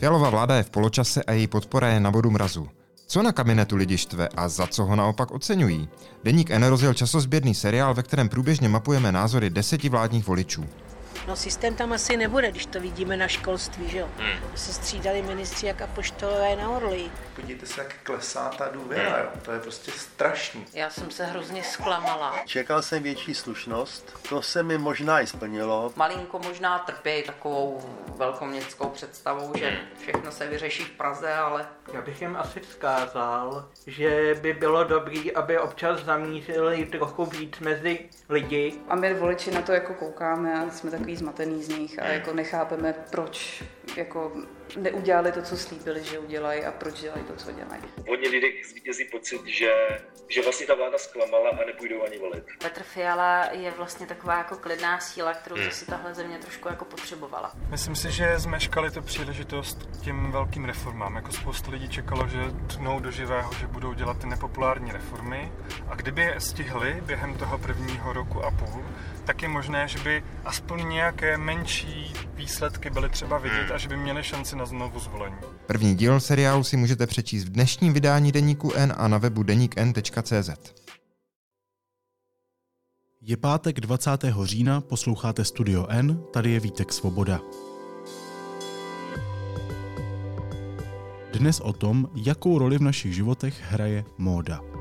Fialová vláda je v poločase a její podpora je na bodu mrazu. Co na kabinetu lidi štve a za co ho naopak oceňují? Deník N rozjel časozběrný seriál, ve kterém průběžně mapujeme názory deseti vládních voličů. No systém tam asi nebude, když to vidíme na školství, že jo? Hmm. Se střídali ministři jak apoštolové na orly. Podívejte se, jak klesá ta důvěra, jo? to je prostě strašný. Já jsem se hrozně zklamala. Čekal jsem větší slušnost, to se mi možná i splnilo. Malinko možná trpějí takovou velkoměstskou představou, že všechno se vyřeší v Praze, ale... Já bych jim asi vzkázal, že by bylo dobré, aby občas zamířili trochu víc mezi lidi. A my voliči na to jako koukáme a jsme takový zmatený z nich a jako nechápeme, proč jako neudělali to, co slíbili, že udělají a proč dělají to, co dělají. Hodně lidí zvítězí pocit, že, že vlastně ta vláda zklamala a nepůjdou ani volit. Petr Fiala je vlastně taková jako klidná síla, kterou hmm. si tahle země trošku jako potřebovala. Myslím si, že zmeškali tu příležitost k těm velkým reformám. Jako spoustu lidí čekalo, že tnou do živého, že budou dělat ty nepopulární reformy a kdyby je stihli během toho prvního roku a půl, tak je možné, že by aspoň nějaké menší výsledky byly třeba vidět a že by měli šanci na znovu zvolení. První díl seriálu si můžete přečíst v dnešním vydání Deníku N a na webu deníkn.cz. Je pátek 20. října, posloucháte Studio N, tady je Vítek Svoboda. Dnes o tom, jakou roli v našich životech hraje móda.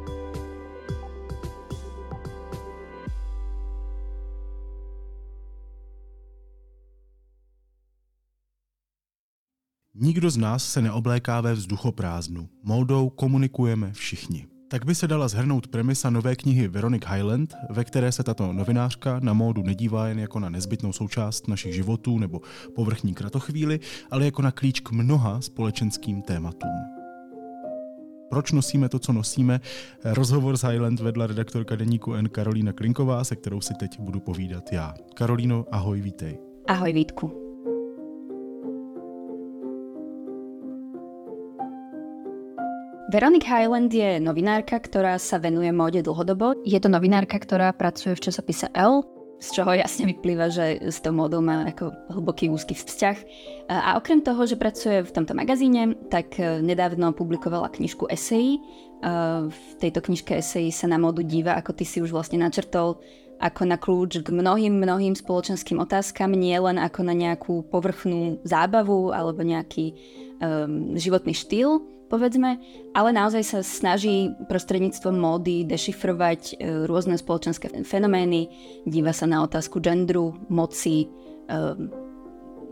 Nikdo z nás se neobléká ve vzduchoprázdnu. Módou komunikujeme všichni. Tak by se dala zhrnout premisa nové knihy Veronic Highland, ve které se tato novinářka na módu nedívá jen jako na nezbytnou součást našich životů nebo povrchní kratochvíli, ale jako na klíč k mnoha společenským tématům. Proč nosíme to, co nosíme? Rozhovor s Highland vedla redaktorka deníku N Karolína Klinková, se kterou si teď budu povídat já. Karolíno, ahoj, vítej. Ahoj, Vítku. Veronica Highland je novinárka, ktorá sa venuje móde dlhodobo. Je to novinárka, ktorá pracuje v časopise L, z čoho jasne vyplýva, že s tou módou má ako hlboký úzky vzťah. A okrem toho, že pracuje v tomto magazíne, tak e, nedávno publikovala knižku Essay. V tejto knižke Essay sa na módu díva, ako ty si už vlastne načrtol, ako na kľúč k mnohým, mnohým spoločenským otázkam, nie len ako na nejakú povrchnú zábavu alebo nejaký um, životný štýl, povedzme, ale naozaj sa snaží prostredníctvom módy dešifrovať e, rôzne spoločenské fenomény, díva sa na otázku genderu, moci, e,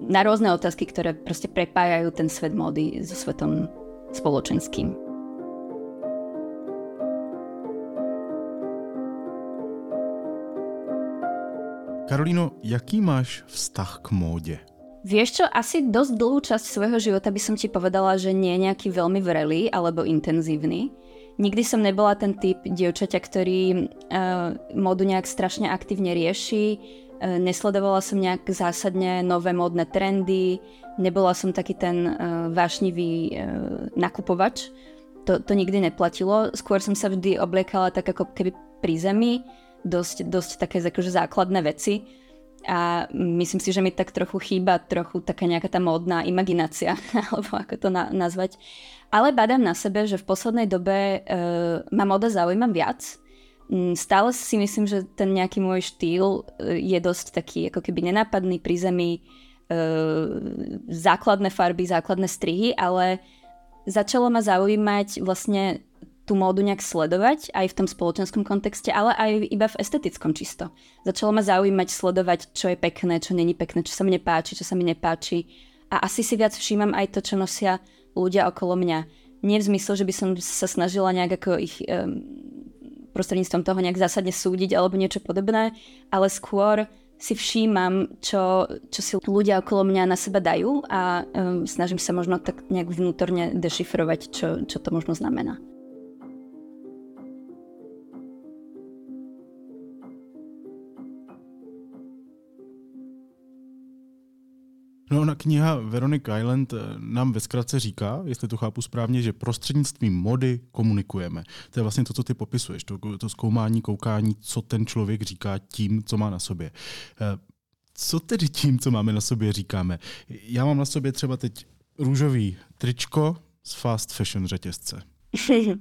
na rôzne otázky, ktoré proste prepájajú ten svet módy so svetom spoločenským. Karolíno, jaký máš vztah k móde? Vieš čo, asi dosť dlhú časť svojho života by som ti povedala, že nie je nejaký veľmi vrelý alebo intenzívny. Nikdy som nebola ten typ dievčaťa, ktorý uh, modu nejak strašne aktívne rieši, uh, nesledovala som nejak zásadne nové módne trendy, nebola som taký ten uh, vášnivý uh, nakupovač. To, to nikdy neplatilo. Skôr som sa vždy obliekala tak ako keby pri zemi, dosť, dosť také akože základné veci a myslím si, že mi tak trochu chýba trochu taká nejaká tá módna imaginácia, alebo ako to na- nazvať. Ale badám na sebe, že v poslednej dobe uh, ma moda zaujíma viac. Mm, stále si myslím, že ten nejaký môj štýl uh, je dosť taký ako keby nenápadný pri zemi, uh, základné farby, základné strihy, ale začalo ma zaujímať vlastne tú módu nejak sledovať aj v tom spoločenskom kontexte, ale aj iba v estetickom čisto. Začalo ma zaujímať sledovať, čo je pekné, čo není pekné, čo sa mi nepáči, čo sa mi nepáči. A asi si viac všímam aj to, čo nosia ľudia okolo mňa. Nie v zmysle, že by som sa snažila nejak ako ich um, prostredníctvom toho nejak zásadne súdiť alebo niečo podobné, ale skôr si všímam, čo, čo si ľudia okolo mňa na seba dajú a um, snažím sa možno tak nejak vnútorne dešifrovať, čo, čo to možno znamená. No ona kniha Veronic Island eh, nám ve zkratce říká, jestli to chápu správně, že prostřednictvím mody komunikujeme. To je vlastně to, co ty popisuješ, to, to zkoumání, koukání, co ten člověk říká tím, co má na sobě. Eh, co tedy tím, co máme na sobě, říkáme? Já mám na sobě třeba teď Růžový tričko z fast fashion řetězce.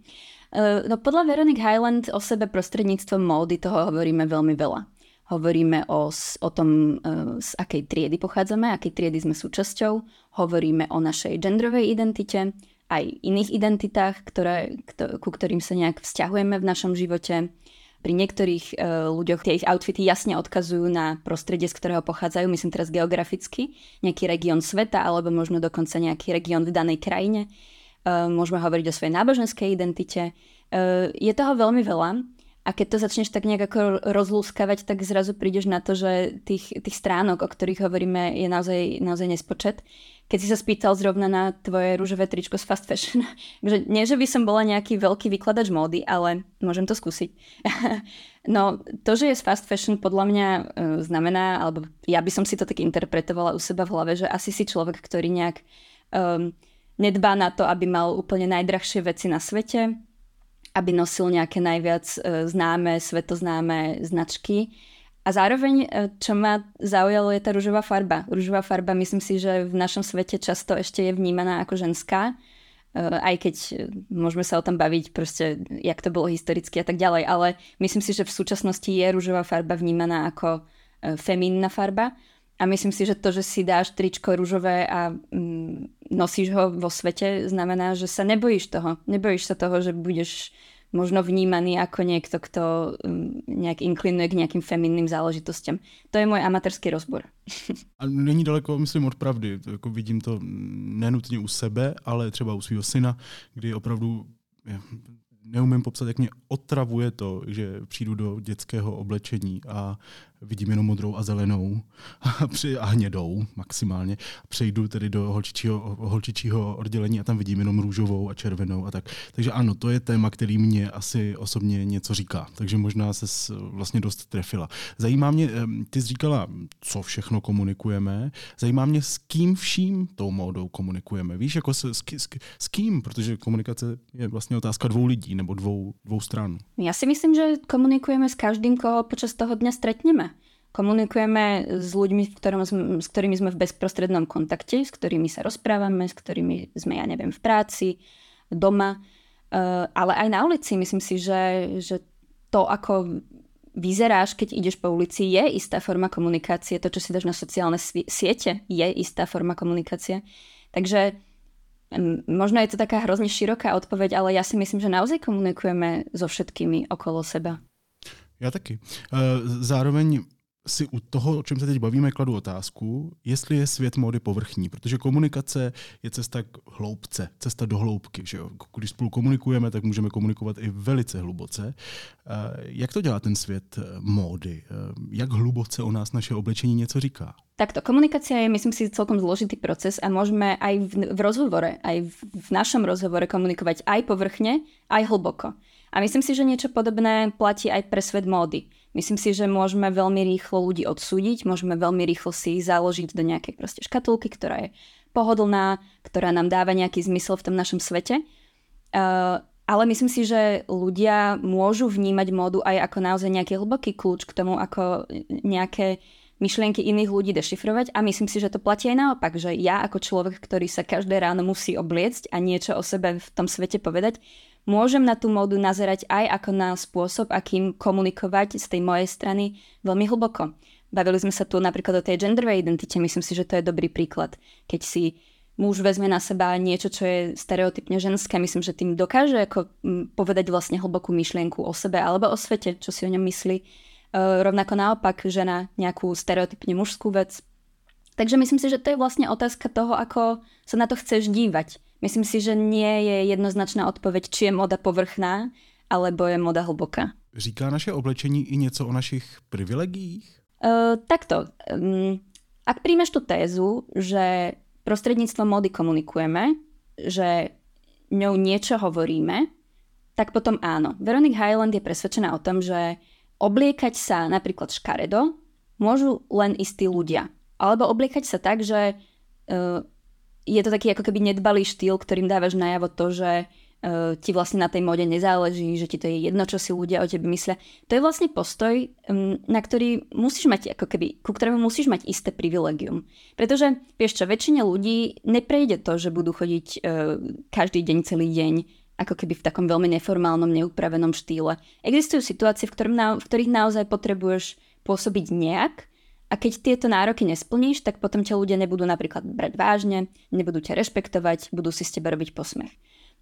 no podľa Veronic Highland o sebe prostredníctvom módy toho hovoríme veľmi veľa. Hovoríme o, o tom, z akej triedy pochádzame, akej triedy sme súčasťou. Hovoríme o našej genderovej identite, aj iných identitách, ktoré, ku ktorým sa nejak vzťahujeme v našom živote. Pri niektorých uh, ľuďoch tie ich outfity jasne odkazujú na prostredie, z ktorého pochádzajú, myslím teraz geograficky, nejaký región sveta alebo možno dokonca nejaký región v danej krajine. Uh, môžeme hovoriť o svojej náboženskej identite. Uh, je toho veľmi veľa a keď to začneš tak nejak ako rozlúskavať, tak zrazu prídeš na to, že tých, tých stránok, o ktorých hovoríme, je naozaj, naozaj nespočet keď si sa spýtal zrovna na tvoje rúžové tričko z fast fashion. Takže nie, že by som bola nejaký veľký vykladač módy, ale môžem to skúsiť. no, to, že je z fast fashion, podľa mňa uh, znamená, alebo ja by som si to tak interpretovala u seba v hlave, že asi si človek, ktorý nejak um, nedbá na to, aby mal úplne najdrahšie veci na svete, aby nosil nejaké najviac uh, známe, svetoznáme značky a zároveň, e, čo ma zaujalo, je tá rúžová farba. Rúžová farba, myslím si, že v našom svete často ešte je vnímaná ako ženská, e, aj keď e, môžeme sa o tom baviť, proste, jak to bolo historicky a tak ďalej, ale myslím si, že v súčasnosti je rúžová farba vnímaná ako femínna farba. A myslím si, že to, že si dáš tričko rúžové a mm, nosíš ho vo svete, znamená, že sa nebojíš toho. Nebojíš sa toho, že budeš možno vnímaný ako niekto, kto mm, nejak inklinuje k nejakým feminným záležitostiam. To je můj amatérský rozbor. A není daleko, myslím, od pravdy. Jako vidím to nenutně u sebe, ale třeba u svého syna, kdy opravdu neumím popsat, jak mě otravuje to, že přijdu do dětského oblečení a vidím jenom modrou a zelenou a, hnědou maximálně. Přejdu tedy do holčičího, holčičího oddělení a tam vidím jenom růžovou a červenou a tak. Takže ano, to je téma, který mě asi osobně něco říká. Takže možná se vlastně dost trefila. Zajímá mě, ty jsi říkala, co všechno komunikujeme. Zajímá mě, s kým vším tou módou komunikujeme. Víš, jako s, s, s, s kým? Protože komunikace je vlastně otázka dvou lidí nebo dvou, dvou stran. Já si myslím, že komunikujeme s každým, koho počas toho dňa stretneme. Komunikujeme s ľuďmi, ktorom, s ktorými sme v bezprostrednom kontakte, s ktorými sa rozprávame, s ktorými sme, ja neviem, v práci, doma, eh, ale aj na ulici. Myslím si, že, že to, ako vyzeráš, keď ideš po ulici, je istá forma komunikácie. To, čo si dáš na sociálne siete, je istá forma komunikácie. Takže možno je to taká hrozne široká odpoveď, ale ja si myslím, že naozaj komunikujeme so všetkými okolo seba. Já taky. Eh, zároveň si u toho, o čem se teď bavíme, kladu otázku, jestli je svět módy povrchní, protože komunikace je cesta k hloubce, cesta do hloubky. Že jo? Když spolu komunikujeme, tak můžeme komunikovat i velice hluboce. Jak to dělá ten svět eh, módy? Eh, jak hluboce o nás naše oblečení něco říká? Takto, komunikácia je, myslím si, celkom zložitý proces a môžeme aj v, v rozhovore, aj v, v našom rozhovore komunikovať aj povrchne, aj hlboko. A myslím si, že niečo podobné platí aj pre svet módy. Myslím si, že môžeme veľmi rýchlo ľudí odsúdiť, môžeme veľmi rýchlo si ich založiť do nejakej proste škatulky, ktorá je pohodlná, ktorá nám dáva nejaký zmysel v tom našom svete. Uh, ale myslím si, že ľudia môžu vnímať módu aj ako naozaj nejaký hlboký kľúč k tomu, ako nejaké myšlienky iných ľudí dešifrovať a myslím si, že to platí aj naopak, že ja ako človek, ktorý sa každé ráno musí obliecť a niečo o sebe v tom svete povedať, môžem na tú módu nazerať aj ako na spôsob, akým komunikovať z tej mojej strany veľmi hlboko. Bavili sme sa tu napríklad o tej genderovej identite, myslím si, že to je dobrý príklad. Keď si muž vezme na seba niečo, čo je stereotypne ženské, myslím, že tým dokáže ako povedať vlastne hlbokú myšlienku o sebe alebo o svete, čo si o ňom myslí. E, rovnako naopak žena nejakú stereotypne mužskú vec. Takže myslím si, že to je vlastne otázka toho, ako sa na to chceš dívať. Myslím si, že nie je jednoznačná odpoveď, či je moda povrchná, alebo je moda hlboká. Říká naše oblečení i něco o našich privilegiích? Uh, takto. Um, ak príjmeš tú tézu, že prostredníctvom mody komunikujeme, že ňou niečo hovoríme, tak potom áno. Veronique Highland je presvedčená o tom, že obliekať sa napríklad škaredo môžu len istí ľudia. Alebo obliekať sa tak, že uh, je to taký ako keby nedbalý štýl, ktorým dávaš najavo to, že uh, ti vlastne na tej móde nezáleží, že ti to je jedno, čo si ľudia o tebe myslia. To je vlastne postoj, um, na ktorý musíš mať, ako keby, ku ktorému musíš mať isté privilegium. Pretože, vieš čo, väčšine ľudí neprejde to, že budú chodiť uh, každý deň, celý deň, ako keby v takom veľmi neformálnom, neupravenom štýle. Existujú situácie, v, na, v ktorých naozaj potrebuješ pôsobiť nejak a keď tieto nároky nesplníš, tak potom ťa ľudia nebudú napríklad brať vážne, nebudú ťa rešpektovať, budú si s teba robiť posmech.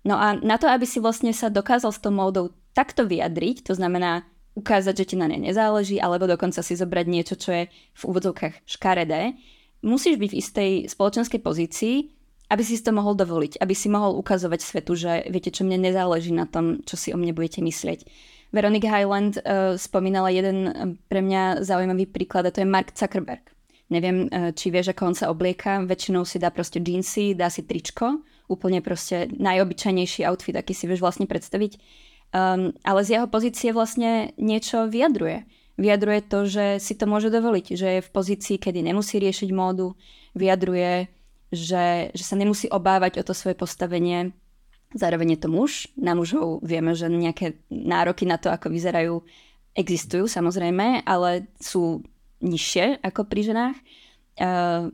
No a na to, aby si vlastne sa dokázal s tou módou takto vyjadriť, to znamená ukázať, že ti na nej nezáleží, alebo dokonca si zobrať niečo, čo je v úvodzovkách škaredé, musíš byť v istej spoločenskej pozícii, aby si to mohol dovoliť, aby si mohol ukazovať svetu, že viete čo, mne nezáleží na tom, čo si o mne budete myslieť. Veronica Highland uh, spomínala jeden pre mňa zaujímavý príklad a to je Mark Zuckerberg. Neviem, uh, či vieš, ako on sa oblieka. Väčšinou si dá proste jeansy, dá si tričko úplne proste najobyčajnejší outfit, aký si vieš vlastne predstaviť. Um, ale z jeho pozície vlastne niečo vyjadruje. Vyjadruje to, že si to môže dovoliť, že je v pozícii, kedy nemusí riešiť módu, vyjadruje, že, že sa nemusí obávať o to svoje postavenie. Zároveň je to muž. Na mužov vieme, že nejaké nároky na to, ako vyzerajú, existujú samozrejme, ale sú nižšie ako pri ženách. Uh,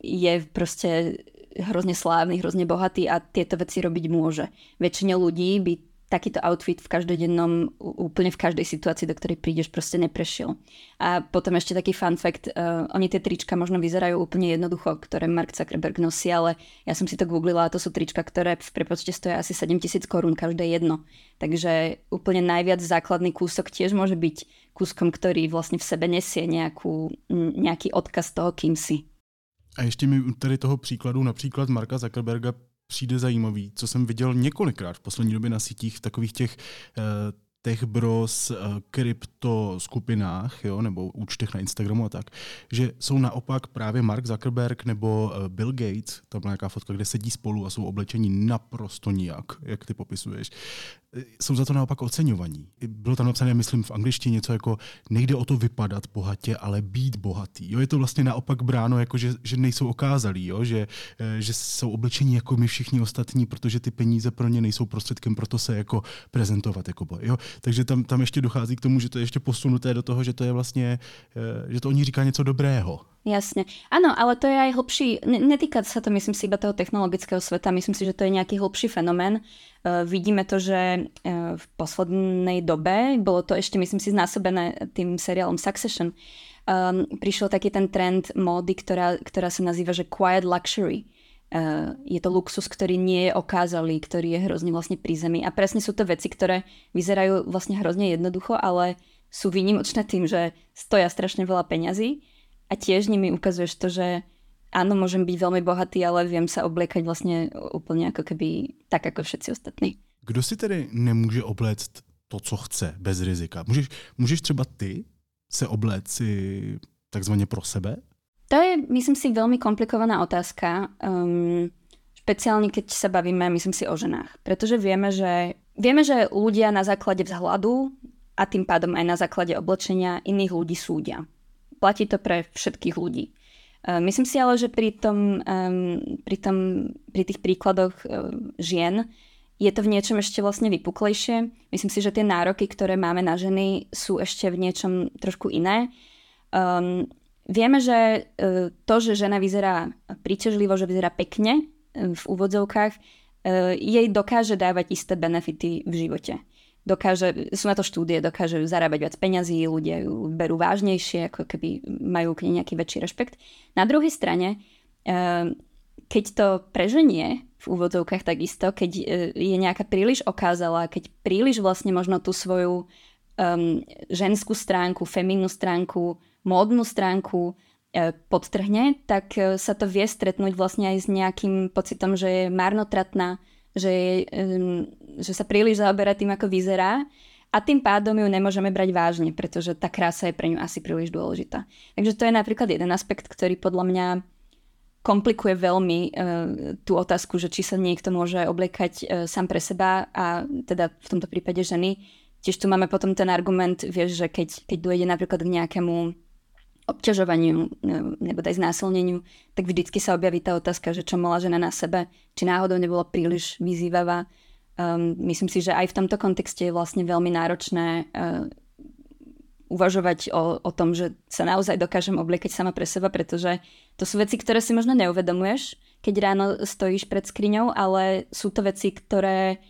je proste hrozne slávny, hrozne bohatý a tieto veci robiť môže. Väčšine ľudí by takýto outfit v každodennom, úplne v každej situácii, do ktorej prídeš, proste neprešiel. A potom ešte taký fun fact, uh, oni tie trička možno vyzerajú úplne jednoducho, ktoré Mark Zuckerberg nosí, ale ja som si to googlila a to sú trička, ktoré v prepočte stoja asi 7000 korún každé jedno. Takže úplne najviac základný kúsok tiež môže byť kúskom, ktorý vlastne v sebe nesie nejakú, nejaký odkaz toho, kým si. A ještě mi tady toho příkladu například Marka Zuckerberga přijde zajímavý, co jsem viděl několikrát v poslední době na sítích v takových těch uh, tech bros, uh, krypto skupinách, jo, nebo účtech na Instagramu a tak, že jsou naopak právě Mark Zuckerberg nebo uh, Bill Gates, tam je nějaká fotka, kde sedí spolu a jsou oblečení naprosto nijak, jak ty popisuješ jsou za to naopak oceňovaní. Bylo tam napsané, myslím, v angličtině něco jako nejde o to vypadat bohatě, ale být bohatý. Jo, je to vlastně naopak bráno, jako že, že nejsou okázalí, jo? Že, eh, že jsou oblečení jako my všichni ostatní, protože ty peníze pro ně nejsou prostředkem pro to se jako prezentovat. Jako jo? Takže tam, tam ještě dochází k tomu, že to je ještě posunuté do toho, že to je vlastně, eh, že to oni říká něco dobrého. Jasne. Áno, ale to je aj hlbší, netýka sa to myslím si iba toho technologického sveta, myslím si, že to je nejaký hlbší fenomén. Uh, vidíme to, že uh, v poslednej dobe, bolo to ešte myslím si znásobené tým seriálom Succession, um, prišiel taký ten trend módy, ktorá, ktorá sa nazýva, že quiet luxury. Uh, je to luxus, ktorý nie je okázalý, ktorý je hrozne vlastne pri zemi. A presne sú to veci, ktoré vyzerajú vlastne hrozne jednoducho, ale sú výnimočné tým, že stoja strašne veľa peňazí a tiež nimi ukazuješ to, že áno, môžem byť veľmi bohatý, ale viem sa obliekať vlastne úplne ako keby tak, ako všetci ostatní. Kdo si tedy nemůže obléct to, co chce, bez rizika? Můžeš, můžeš třeba ty se obléct takzvaně pro sebe? To je, myslím si, veľmi komplikovaná otázka. Um, špeciálne, keď sa bavíme, myslím si, o ženách. Pretože vieme, že, vieme, že ľudia na základe vzhľadu a tým pádom aj na základe oblečenia iných ľudí súdia platí to pre všetkých ľudí. E, myslím si ale, že pri, tom, pri, tom, pri tých príkladoch žien je to v niečom ešte vlastne vypuklejšie. Myslím si, že tie nároky, ktoré máme na ženy, sú ešte v niečom trošku iné. Vieme, že uh, to, že žena vyzerá príťažlivo, že vyzerá pekne uh, v úvodzovkách, uh, jej dokáže dávať isté benefity v živote dokáže, sú na to štúdie, dokáže zarábať viac peňazí, ľudia ju berú vážnejšie, ako keby majú k nej nejaký väčší rešpekt. Na druhej strane, keď to preženie v úvodzovkách takisto, keď e, je nejaká príliš okázala, keď príliš vlastne možno tú svoju um, ženskú stránku, feminnú stránku, módnu stránku e, podtrhne, tak e, sa to vie stretnúť vlastne aj s nejakým pocitom, že je marnotratná, že, že sa príliš zaoberá tým, ako vyzerá a tým pádom ju nemôžeme brať vážne, pretože tá krása je pre ňu asi príliš dôležitá. Takže to je napríklad jeden aspekt, ktorý podľa mňa komplikuje veľmi uh, tú otázku, že či sa niekto môže obliekať uh, sám pre seba a teda v tomto prípade ženy. Tiež tu máme potom ten argument, vieš, že keď, keď dojde napríklad k nejakému obťažovaniu e, nebo aj znásilneniu, tak vždycky sa objaví tá otázka, že čo mala žena na sebe, či náhodou nebola príliš vyzývavá. Um, myslím si, že aj v tomto kontexte je vlastne veľmi náročné uh, uvažovať o, o tom, že sa naozaj dokážem obliekať sama pre seba, pretože to sú veci, ktoré si možno neuvedomuješ, keď ráno stojíš pred skriňou, ale sú to veci, ktoré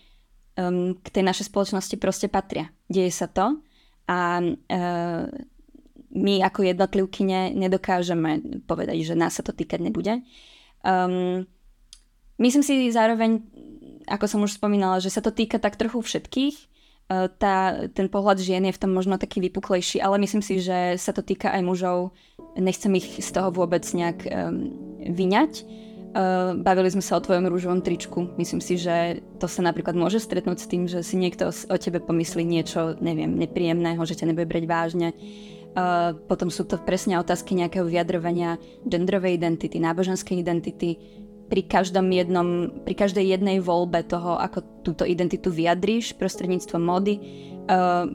um, k tej našej spoločnosti proste patria. Deje sa to a uh, my ako jednotlivkyne nedokážeme povedať, že nás sa to týkať nebude. Um, myslím si zároveň, ako som už spomínala, že sa to týka tak trochu všetkých. E, tá, ten pohľad žien je v tom možno taký vypuklejší, ale myslím si, že sa to týka aj mužov. Nechcem ich z toho vôbec nejak um, vyňať. Uh, bavili sme sa o tvojom rúžovom tričku. Myslím si, že to sa napríklad môže stretnúť s tým, že si niekto o tebe pomyslí niečo, neviem, nepríjemného, že ťa nebude brať vážne. Potom sú to presne otázky nejakého vyjadrovania genderovej identity, náboženskej identity, pri každom jednom, pri každej jednej voľbe toho, ako túto identitu vyjadríš prostredníctvom módy, uh,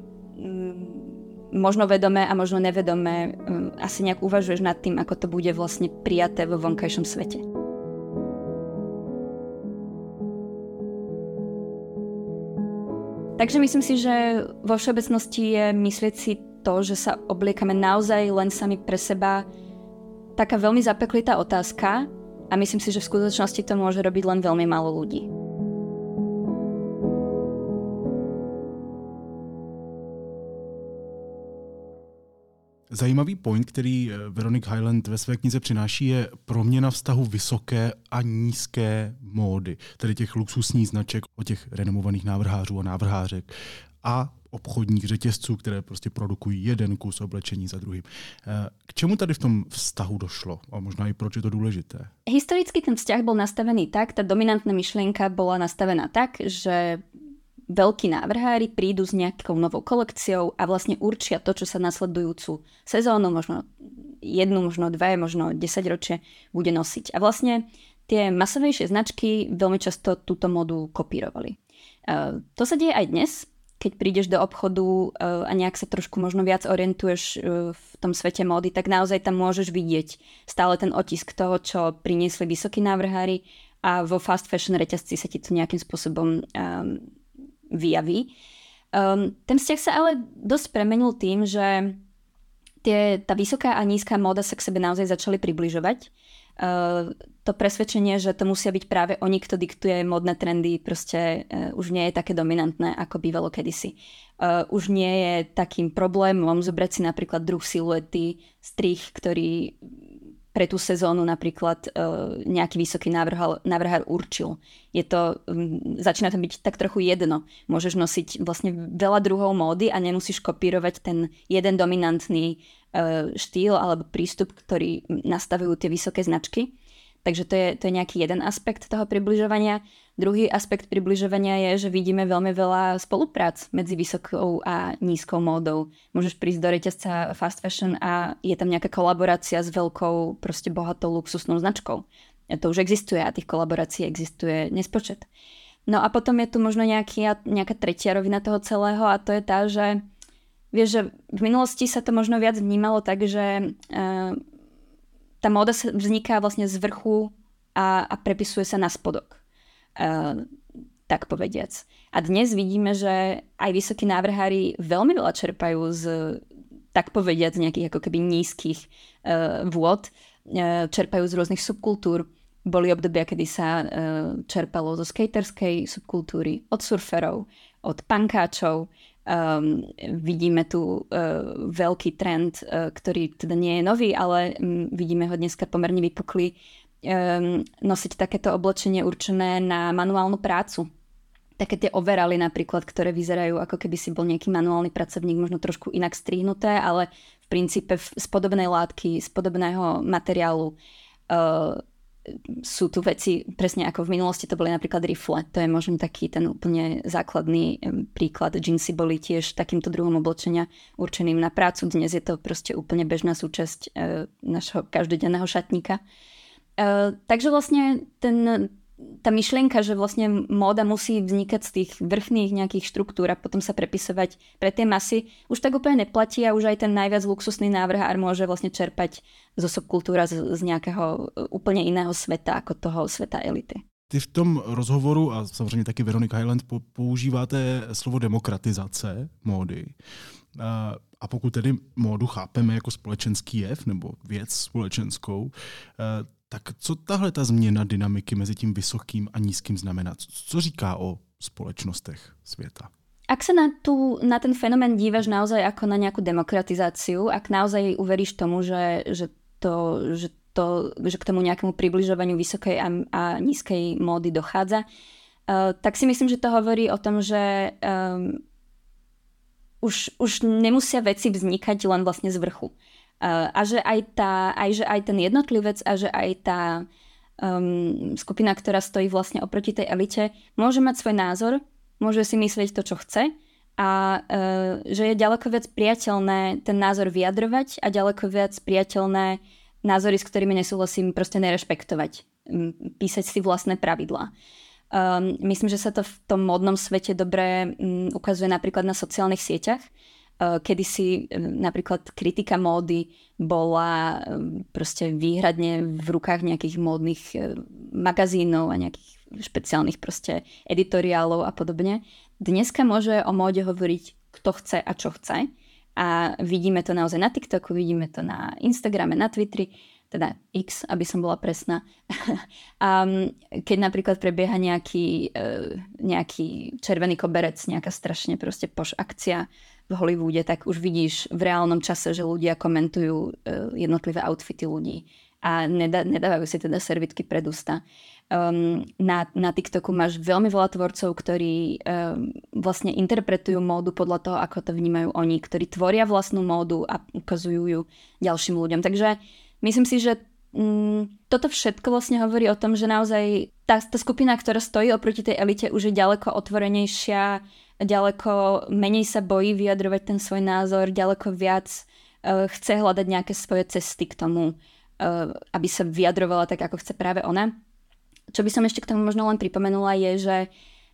možno vedomé a možno nevedomé, uh, asi nejak uvažuješ nad tým, ako to bude vlastne prijaté vo vonkajšom svete. Takže myslím si, že vo všeobecnosti je myslieť si to, že sa obliekame naozaj len sami pre seba, taká veľmi zapeklitá otázka, a myslím si, že v skutočnosti to môže robiť len veľmi málo ľudí. Zajímavý point, který eh, Veronik Highland ve své knize přináší, je proměna vztahu vysoké a nízké módy, tedy těch luxusních značek od těch renomovaných návrhářů a návrhářek a obchodních řetězců, které prostě produkují jeden kus oblečení za druhým. Eh, k čemu tady v tom vztahu došlo a možná i proč je to důležité? Historicky ten vzťah bol nastavený tak, tá dominantná myšlienka bola nastavená tak, že veľkí návrhári prídu s nejakou novou kolekciou a vlastne určia to, čo sa nasledujúcu sezónu, možno jednu, možno dve, možno 10 ročie bude nosiť. A vlastne tie masovejšie značky veľmi často túto modu kopírovali. Uh, to sa deje aj dnes, keď prídeš do obchodu uh, a nejak sa trošku možno viac orientuješ uh, v tom svete módy, tak naozaj tam môžeš vidieť stále ten otisk toho, čo priniesli vysokí návrhári a vo fast fashion reťazci sa ti to nejakým spôsobom um, vyjaví. Um, ten vzťah sa ale dosť premenil tým, že tie, tá vysoká a nízka móda sa k sebe naozaj začali približovať. Uh, to presvedčenie, že to musia byť práve oni, kto diktuje modné trendy, proste uh, už nie je také dominantné, ako bývalo kedysi. Uh, už nie je takým problémom zobrať si napríklad druh siluety, strich, ktorý pre tú sezónu napríklad uh, nejaký vysoký návrhár, návrhár určil. Je to, um, začína to byť tak trochu jedno. Môžeš nosiť vlastne veľa druhov módy a nemusíš kopírovať ten jeden dominantný uh, štýl alebo prístup, ktorý nastavujú tie vysoké značky. Takže to je, to je nejaký jeden aspekt toho približovania. Druhý aspekt približovania je, že vidíme veľmi veľa spoluprác medzi vysokou a nízkou módou. Môžeš prísť do reťazca fast fashion a je tam nejaká kolaborácia s veľkou, proste bohatou luxusnou značkou. A to už existuje a tých kolaborácií existuje nespočet. No a potom je tu možno nejaký, nejaká tretia rovina toho celého a to je tá, že vieš, že v minulosti sa to možno viac vnímalo tak, že uh, tá móda vzniká vlastne z vrchu a, a prepisuje sa na spodok. Uh, tak povediac. A dnes vidíme, že aj vysokí návrhári veľmi veľa čerpajú z tak povediac nejakých ako keby nízkych uh, vôd, uh, čerpajú z rôznych subkultúr. Boli obdobia, kedy sa uh, čerpalo zo skaterskej subkultúry, od surferov, od pankáčov, Um, vidíme tu uh, veľký trend, uh, ktorý teda nie je nový, ale um, vidíme ho dneska pomerne vypukli, um, nosiť takéto oblečenie určené na manuálnu prácu. Také tie overaly napríklad, ktoré vyzerajú ako keby si bol nejaký manuálny pracovník, možno trošku inak strihnuté, ale v princípe z podobnej látky, z podobného materiálu. Uh, sú tu veci, presne ako v minulosti to boli napríklad rifle. To je možno taký ten úplne základný príklad. Jeansy boli tiež takýmto druhom oblečenia určeným na prácu. Dnes je to proste úplne bežná súčasť e, našho každodenného šatníka. E, takže vlastne ten, tá myšlienka, že vlastne móda musí vznikať z tých vrchných nejakých štruktúr a potom sa prepisovať pre tie masy, už tak úplne neplatí a už aj ten najviac luxusný návrhár môže vlastne čerpať zo subkultúra z, z nejakého úplne iného sveta ako toho sveta elity. Ty v tom rozhovoru, a samozřejmě taky Veronika Highland, používáte slovo demokratizace módy. A pokud tedy módu chápeme jako společenský jev nebo věc společenskou, tak co tahle ta změna dynamiky mezi tím vysokým a nízkým znamená? Co říká o spoločnostech sveta? Ak sa na, tú, na ten fenomén dívaš naozaj ako na nejakú demokratizáciu, ak naozaj uveríš tomu, že, že, to, že, to, že k tomu nejakému približovaniu vysokej a, a nízkej módy dochádza, uh, tak si myslím, že to hovorí o tom, že um, už, už nemusia veci vznikať len vlastne z vrchu. Uh, a že aj, tá, aj, že aj ten jednotlivec a že aj tá um, skupina, ktorá stojí vlastne oproti tej elite, môže mať svoj názor, môže si myslieť to, čo chce a uh, že je ďaleko viac priateľné ten názor vyjadrovať a ďaleko viac priateľné názory, s ktorými nesúhlasím, proste nerešpektovať. Písať si vlastné pravidlá. Um, myslím, že sa to v tom modnom svete dobre um, ukazuje napríklad na sociálnych sieťach, uh, kedy si um, napríklad kritika módy bola um, proste výhradne v rukách nejakých módnych magazínov a nejakých špeciálnych proste editoriálov a podobne. Dneska môže o móde hovoriť kto chce a čo chce. A vidíme to naozaj na TikToku, vidíme to na Instagrame, na Twitteri, teda X, aby som bola presná. a keď napríklad prebieha nejaký, nejaký červený koberec, nejaká strašne proste poš akcia v Hollywoode, tak už vidíš v reálnom čase, že ľudia komentujú e, jednotlivé outfity ľudí a nedávajú si teda servitky pred ústa um, na, na TikToku máš veľmi veľa tvorcov, ktorí um, vlastne interpretujú módu podľa toho, ako to vnímajú oni, ktorí tvoria vlastnú módu a ukazujú ju ďalším ľuďom. Takže myslím si, že toto všetko vlastne hovorí o tom, že naozaj tá, tá skupina, ktorá stojí oproti tej elite, už je ďaleko otvorenejšia, ďaleko menej sa bojí vyjadrovať ten svoj názor, ďaleko viac uh, chce hľadať nejaké svoje cesty k tomu, uh, aby sa vyjadrovala tak, ako chce práve ona. Čo by som ešte k tomu možno len pripomenula je, že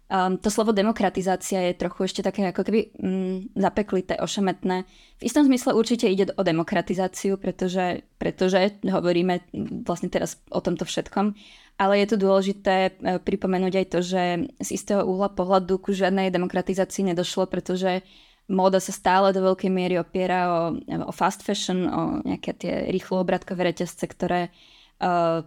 um, to slovo demokratizácia je trochu ešte také ako keby um, zapeklité, ošemetné. V istom zmysle určite ide o demokratizáciu, pretože, pretože hovoríme vlastne teraz o tomto všetkom, ale je tu dôležité uh, pripomenúť aj to, že z istého uhla pohľadu ku žiadnej demokratizácii nedošlo, pretože móda sa stále do veľkej miery opiera o, o fast fashion, o nejaké tie rýchlo obratkové reťazce, ktoré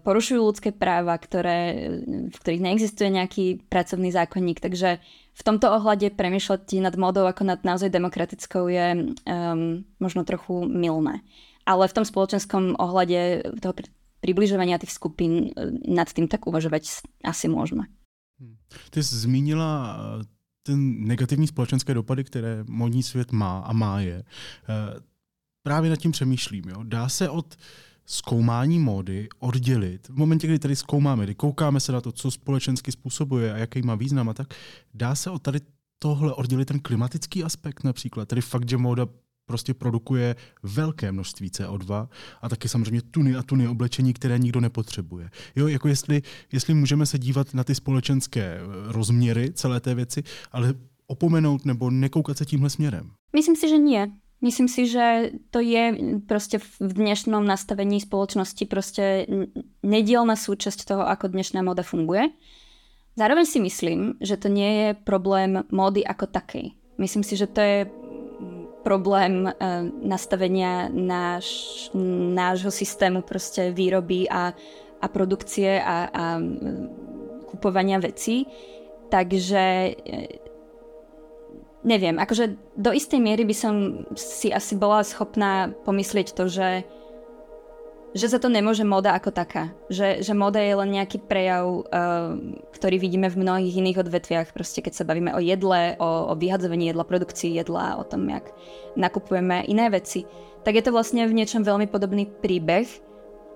porušujú ľudské práva, ktoré, v ktorých neexistuje nejaký pracovný zákonník. Takže v tomto ohľade premýšľať nad modou ako nad naozaj demokratickou je um, možno trochu milné. Ale v tom spoločenskom ohľade toho približovania tých skupín eh, nad tým tak uvažovať asi môžeme. Hm. Ty jsi zmínila eh, ten negativní společenské dopady, které modní svět má a má je. Právě nad tím přemýšlím. Jo? Dá se od zkoumání módy oddělit, v momentě, kdy tady zkoumáme, kdy koukáme se na to, co společensky způsobuje a jaký má význam a tak, dá se od tady tohle oddělit ten klimatický aspekt například, tedy fakt, že móda prostě produkuje velké množství CO2 a taky samozřejmě tuny a tuny oblečení, které nikdo nepotřebuje. Jo, jako jestli, jestli můžeme se dívat na ty společenské eh, rozměry celé té věci, ale opomenout nebo nekoukat se tímhle směrem. Myslím si, že nie. Myslím si, že to je proste v dnešnom nastavení spoločnosti proste nedielna súčasť toho, ako dnešná moda funguje. Zároveň si myslím, že to nie je problém módy ako takej. Myslím si, že to je problém e, nastavenia náš, nášho systému proste výroby a, a produkcie a, a kupovania vecí. Takže e, neviem, akože do istej miery by som si asi bola schopná pomyslieť to, že že za to nemôže moda ako taká. Že, že moda je len nejaký prejav, uh, ktorý vidíme v mnohých iných odvetviach. Proste keď sa bavíme o jedle, o, o vyhadzovaní jedla, produkcii jedla, o tom, jak nakupujeme iné veci, tak je to vlastne v niečom veľmi podobný príbeh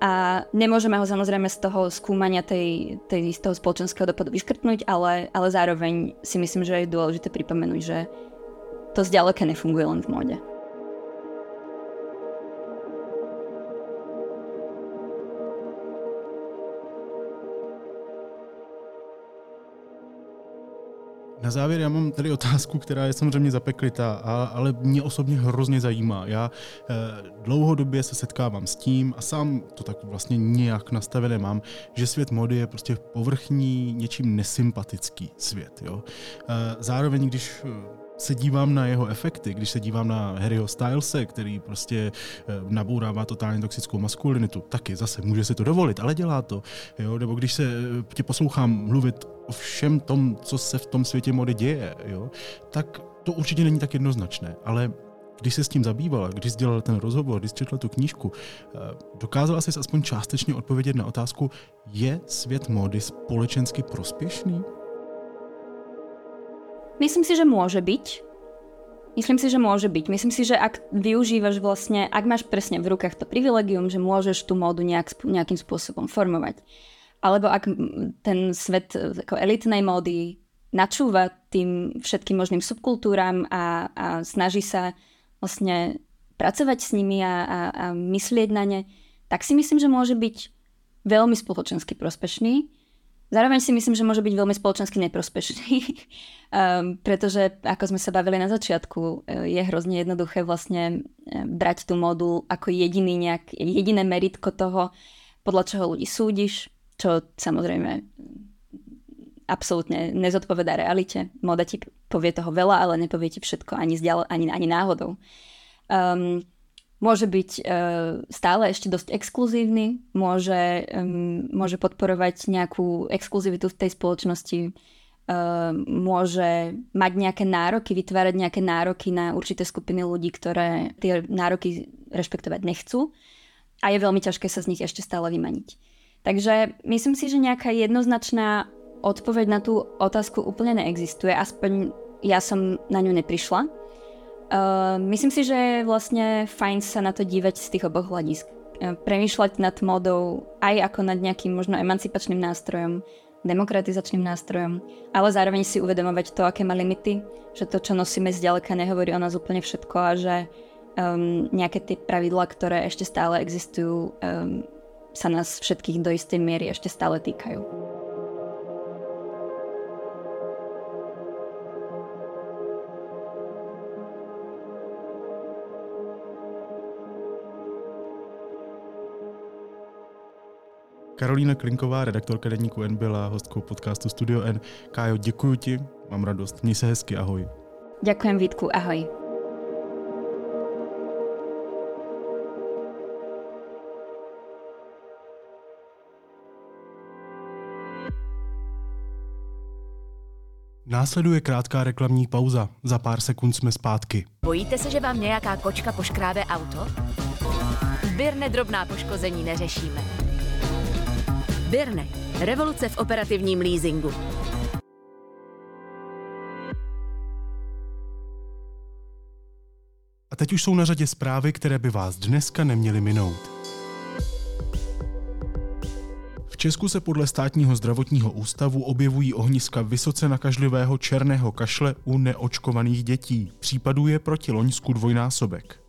a nemôžeme ho samozrejme z toho skúmania tej, tej, z toho spoločenského dopadu vyškrtnúť, ale, ale zároveň si myslím, že je dôležité pripomenúť, že to zďaleka nefunguje len v móde. Závěr já mám tady otázku, která je samozřejmě zapeklitá, ale mě osobně hrozně zajímá. Já eh, dlouhodobě se setkávám s tím a sám to tak vlastně nějak nastavené mám, že svět mody je prostě povrchní, něčím nesympatický svět. Jo? Eh, zároveň, když se dívám na jeho efekty, když se dívám na Harryho Stylese, který prostě eh, nabourává totálně toxickou maskulinitu, taky zase může si to dovolit, ale dělá to. Jo? Nebo když se eh, tě poslouchám mluvit o všem tom, co se v tom světě mody děje, jo? tak to určitě není tak jednoznačné. Ale když se s tím zabývala, když dělal ten rozhovor, když četla tu knížku, eh, dokázala jsi aspoň částečně odpovědět na otázku, je svět módy společensky prospěšný? Myslím si, že môže byť. Myslím si, že môže byť. Myslím si, že ak využívaš vlastne, ak máš presne v rukách to privilegium, že môžeš tú módu nejak, nejakým spôsobom formovať. Alebo ak ten svet ako elitnej módy načúva tým všetkým možným subkultúram a, a snaží sa vlastne pracovať s nimi a, a, a myslieť na ne, tak si myslím, že môže byť veľmi spoločensky prospešný Zároveň si myslím, že môže byť veľmi spoločensky neprospešný, um, pretože ako sme sa bavili na začiatku, e, je hrozne jednoduché vlastne e, brať tú modu ako jediný nejak, jediné meritko toho, podľa čoho ľudí súdiš, čo samozrejme absolútne nezodpovedá realite. Moda ti povie toho veľa, ale nepovie ti všetko ani, zdial, ani, ani náhodou. Um, môže byť uh, stále ešte dosť exkluzívny, môže, môže podporovať nejakú exkluzivitu v tej spoločnosti, uh, môže mať nejaké nároky, vytvárať nejaké nároky na určité skupiny ľudí, ktoré tie nároky rešpektovať nechcú a je veľmi ťažké sa z nich ešte stále vymaniť. Takže myslím si, že nejaká jednoznačná odpoveď na tú otázku úplne neexistuje, aspoň ja som na ňu neprišla Uh, myslím si, že je vlastne fajn sa na to dívať z tých oboch hľadisk. Uh, premýšľať nad modou aj ako nad nejakým možno emancipačným nástrojom, demokratizačným nástrojom, ale zároveň si uvedomovať to, aké má limity, že to, čo nosíme zďaleka, nehovorí o nás úplne všetko a že um, nejaké tie pravidlá, ktoré ešte stále existujú, um, sa nás všetkých do istej miery ešte stále týkajú. Karolína Klinková, redaktorka Deníku N, byla hostkou podcastu Studio N. Kájo, děkuji ti, mám radost. Měj se hezky, ahoj. Ďakujem Vítku, ahoj. Následuje krátká reklamní pauza. Za pár sekund jsme zpátky. Bojíte se, že vám nějaká kočka poškrábe auto? Birne drobná poškození neřešíme. Birne. Revoluce v operativním leasingu. A teď už jsou na řadě zprávy, které by vás dneska neměly minout. V Česku se podle státního zdravotního ústavu objevují ohniska vysoce nakažlivého černého kašle u neočkovaných dětí. Případů je proti Loňsku dvojnásobek.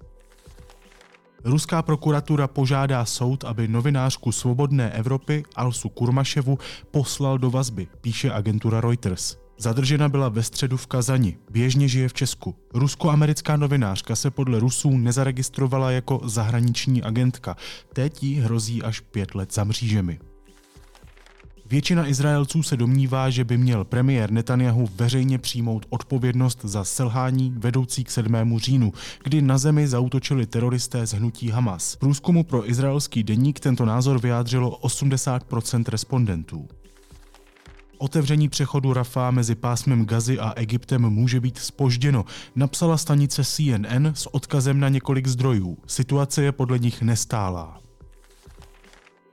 Ruská prokuratura požádá soud, aby novinářku Svobodné Evropy Alsu Kurmaševu poslal do vazby, píše agentura Reuters. Zadržena byla ve středu v Kazani, běžně žije v Česku. Rusko-americká novinářka se podle Rusů nezaregistrovala jako zahraniční agentka. Teď jí hrozí až pět let za mřížemi. Většina Izraelců se domnívá, že by měl premiér Netanyahu veřejně přijmout odpovědnost za selhání vedoucí k 7. říjnu, kdy na zemi zautočili teroristé z hnutí Hamas. Průzkumu pro izraelský deník tento názor vyjádřilo 80% respondentů. Otevření přechodu Rafa mezi pásmem Gazy a Egyptem může být spožděno, napsala stanice CNN s odkazem na několik zdrojů. Situace je podle nich nestálá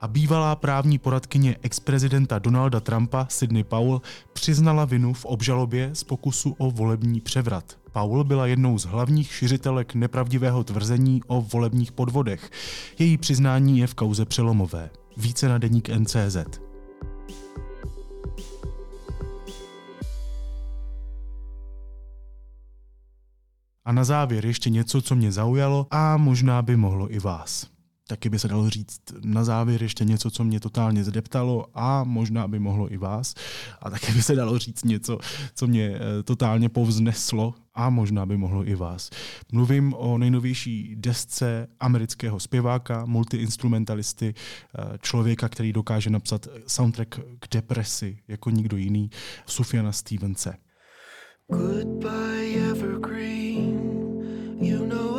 a bývalá právní poradkyně ex-prezidenta Donalda Trumpa Sidney Powell přiznala vinu v obžalobě z pokusu o volební převrat. Powell byla jednou z hlavních šiřitelek nepravdivého tvrzení o volebních podvodech. Její přiznání je v kauze přelomové. Více na deník NCZ. A na závěr ještě něco, co mě zaujalo a možná by mohlo i vás. Taky by se dalo říct na závěr ještě něco, co mě totálně zdeptalo a možná by mohlo i vás. A taky by se dalo říct něco, co mě eh, totálně povzneslo a možná by mohlo i vás. Mluvím o nejnovější desce amerického zpěváka, multiinstrumentalisty, eh, člověka, který dokáže napsat soundtrack k depresi jako nikdo jiný, Sufiana Stevense. Goodbye evergreen, you know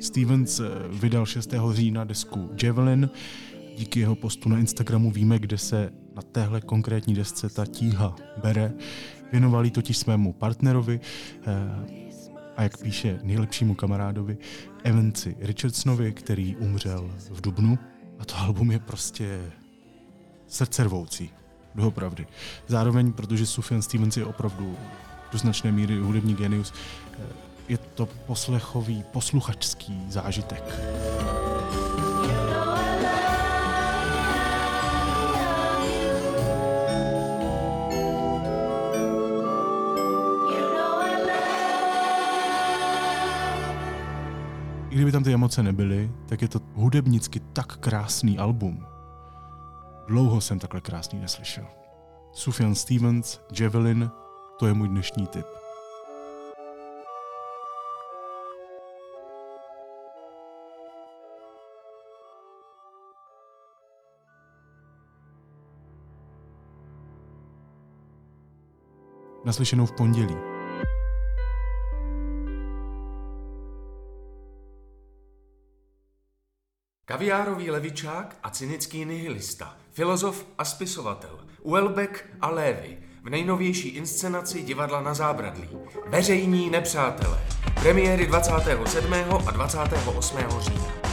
Stevens eh, vydal 6. října desku Javelin. Díky jeho postu na Instagramu víme, kde se na téhle konkrétní desce ta tíha bere. Věnovali totiž svému partnerovi, eh, a jak píše nejlepšímu kamarádovi Evanci Richardsonovi, který umřel v Dubnu. A to album je prostě srdcervoucí, doopravdy. Zároveň, protože Sufjan Stevens je opravdu do značné míry hudební genius, je to poslechový, posluchačský zážitek. i kdyby tam ty emoce nebyly, tak je to hudebnicky tak krásný album. Dlouho jsem takhle krásný neslyšel. Sufjan Stevens, Javelin, to je můj dnešní tip. Naslyšenou v pondělí. Kaviárový levičák a cynický nihilista, filozof a spisovatel, Uelbek a Lévy, v nejnovější inscenaci divadla na zábradlí. Veřejní nepřátelé. Premiéry 27. a 28. října.